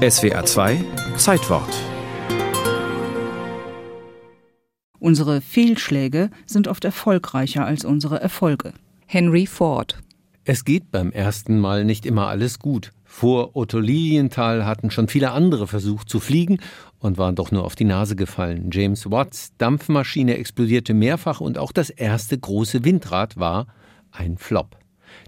SWA 2 Zeitwort Unsere Fehlschläge sind oft erfolgreicher als unsere Erfolge. Henry Ford Es geht beim ersten Mal nicht immer alles gut. Vor Otto Lilienthal hatten schon viele andere versucht zu fliegen und waren doch nur auf die Nase gefallen. James Watts Dampfmaschine explodierte mehrfach und auch das erste große Windrad war ein Flop.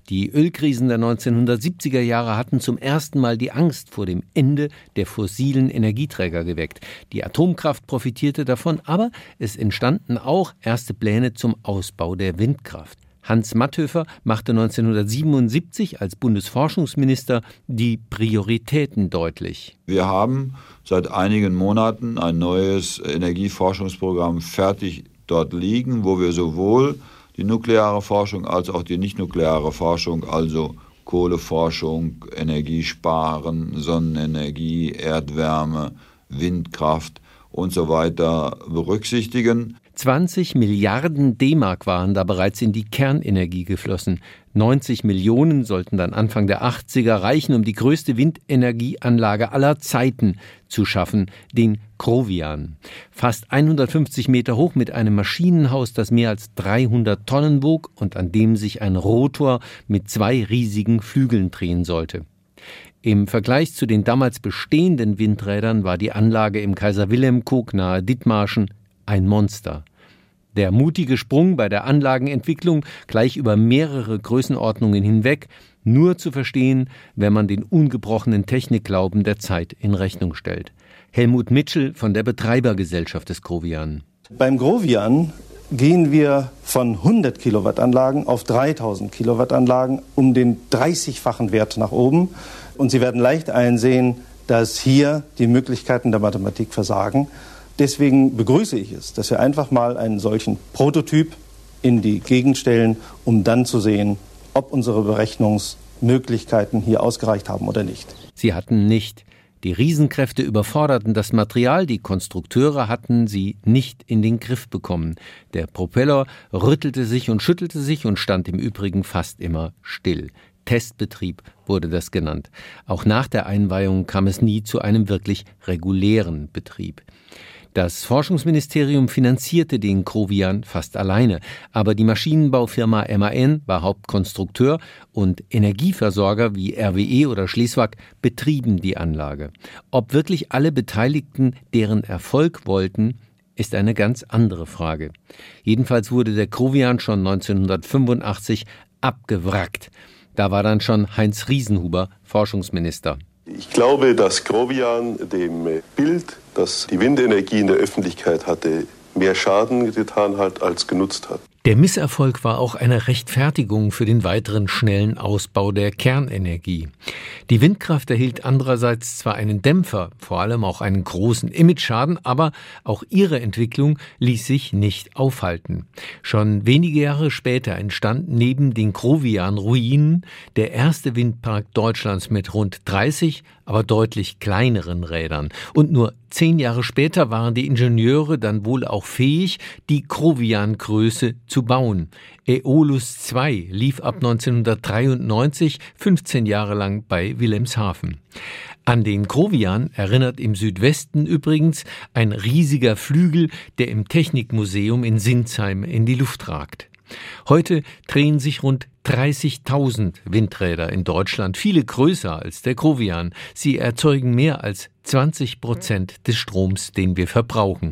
Die Ölkrisen der 1970er Jahre hatten zum ersten Mal die Angst vor dem Ende der fossilen Energieträger geweckt. Die Atomkraft profitierte davon, aber es entstanden auch erste Pläne zum Ausbau der Windkraft. Hans Matthöfer machte 1977 als Bundesforschungsminister die Prioritäten deutlich. Wir haben seit einigen Monaten ein neues Energieforschungsprogramm fertig dort liegen, wo wir sowohl die nukleare Forschung als auch die nicht-nukleare Forschung, also Kohleforschung, Energiesparen, Sonnenenergie, Erdwärme, Windkraft und so weiter berücksichtigen. 20 Milliarden D-Mark waren da bereits in die Kernenergie geflossen. 90 Millionen sollten dann Anfang der 80er reichen, um die größte Windenergieanlage aller Zeiten zu schaffen, den Krovian. Fast 150 Meter hoch mit einem Maschinenhaus, das mehr als 300 Tonnen wog und an dem sich ein Rotor mit zwei riesigen Flügeln drehen sollte. Im Vergleich zu den damals bestehenden Windrädern war die Anlage im Kaiser Wilhelm Kog nahe Dithmarschen ein Monster. Der mutige Sprung bei der Anlagenentwicklung gleich über mehrere Größenordnungen hinweg nur zu verstehen, wenn man den ungebrochenen Technikglauben der Zeit in Rechnung stellt. Helmut Mitchell von der Betreibergesellschaft des Grovian. Beim Grovian gehen wir von 100 Kilowattanlagen auf 3000 Kilowattanlagen um den 30-fachen Wert nach oben. Und Sie werden leicht einsehen, dass hier die Möglichkeiten der Mathematik versagen. Deswegen begrüße ich es, dass wir einfach mal einen solchen Prototyp in die Gegend stellen, um dann zu sehen, ob unsere Berechnungsmöglichkeiten hier ausgereicht haben oder nicht. Sie hatten nicht. Die Riesenkräfte überforderten das Material, die Konstrukteure hatten sie nicht in den Griff bekommen. Der Propeller rüttelte sich und schüttelte sich und stand im Übrigen fast immer still. Testbetrieb wurde das genannt. Auch nach der Einweihung kam es nie zu einem wirklich regulären Betrieb. Das Forschungsministerium finanzierte den Krovian fast alleine, aber die Maschinenbaufirma MAN war Hauptkonstrukteur und Energieversorger wie RWE oder Schleswig betrieben die Anlage. Ob wirklich alle Beteiligten deren Erfolg wollten, ist eine ganz andere Frage. Jedenfalls wurde der Krovian schon 1985 abgewrackt. Da war dann schon Heinz Riesenhuber Forschungsminister. Ich glaube, dass Grovian dem Bild, das die Windenergie in der Öffentlichkeit hatte, mehr Schaden getan hat, als genutzt hat. Der Misserfolg war auch eine Rechtfertigung für den weiteren schnellen Ausbau der Kernenergie. Die Windkraft erhielt andererseits zwar einen Dämpfer, vor allem auch einen großen Imageschaden, aber auch ihre Entwicklung ließ sich nicht aufhalten. Schon wenige Jahre später entstand neben den Krovian-Ruinen der erste Windpark Deutschlands mit rund 30, aber deutlich kleineren Rädern. Und nur zehn Jahre später waren die Ingenieure dann wohl auch fähig, die Krovian-Größe zu bauen. Aeolus II lief ab 1993 15 Jahre lang bei Wilhelmshaven. An den Grovian erinnert im Südwesten übrigens ein riesiger Flügel, der im Technikmuseum in Sinsheim in die Luft ragt. Heute drehen sich rund 30.000 Windräder in Deutschland, viele größer als der Grovian. Sie erzeugen mehr als 20 Prozent des Stroms, den wir verbrauchen.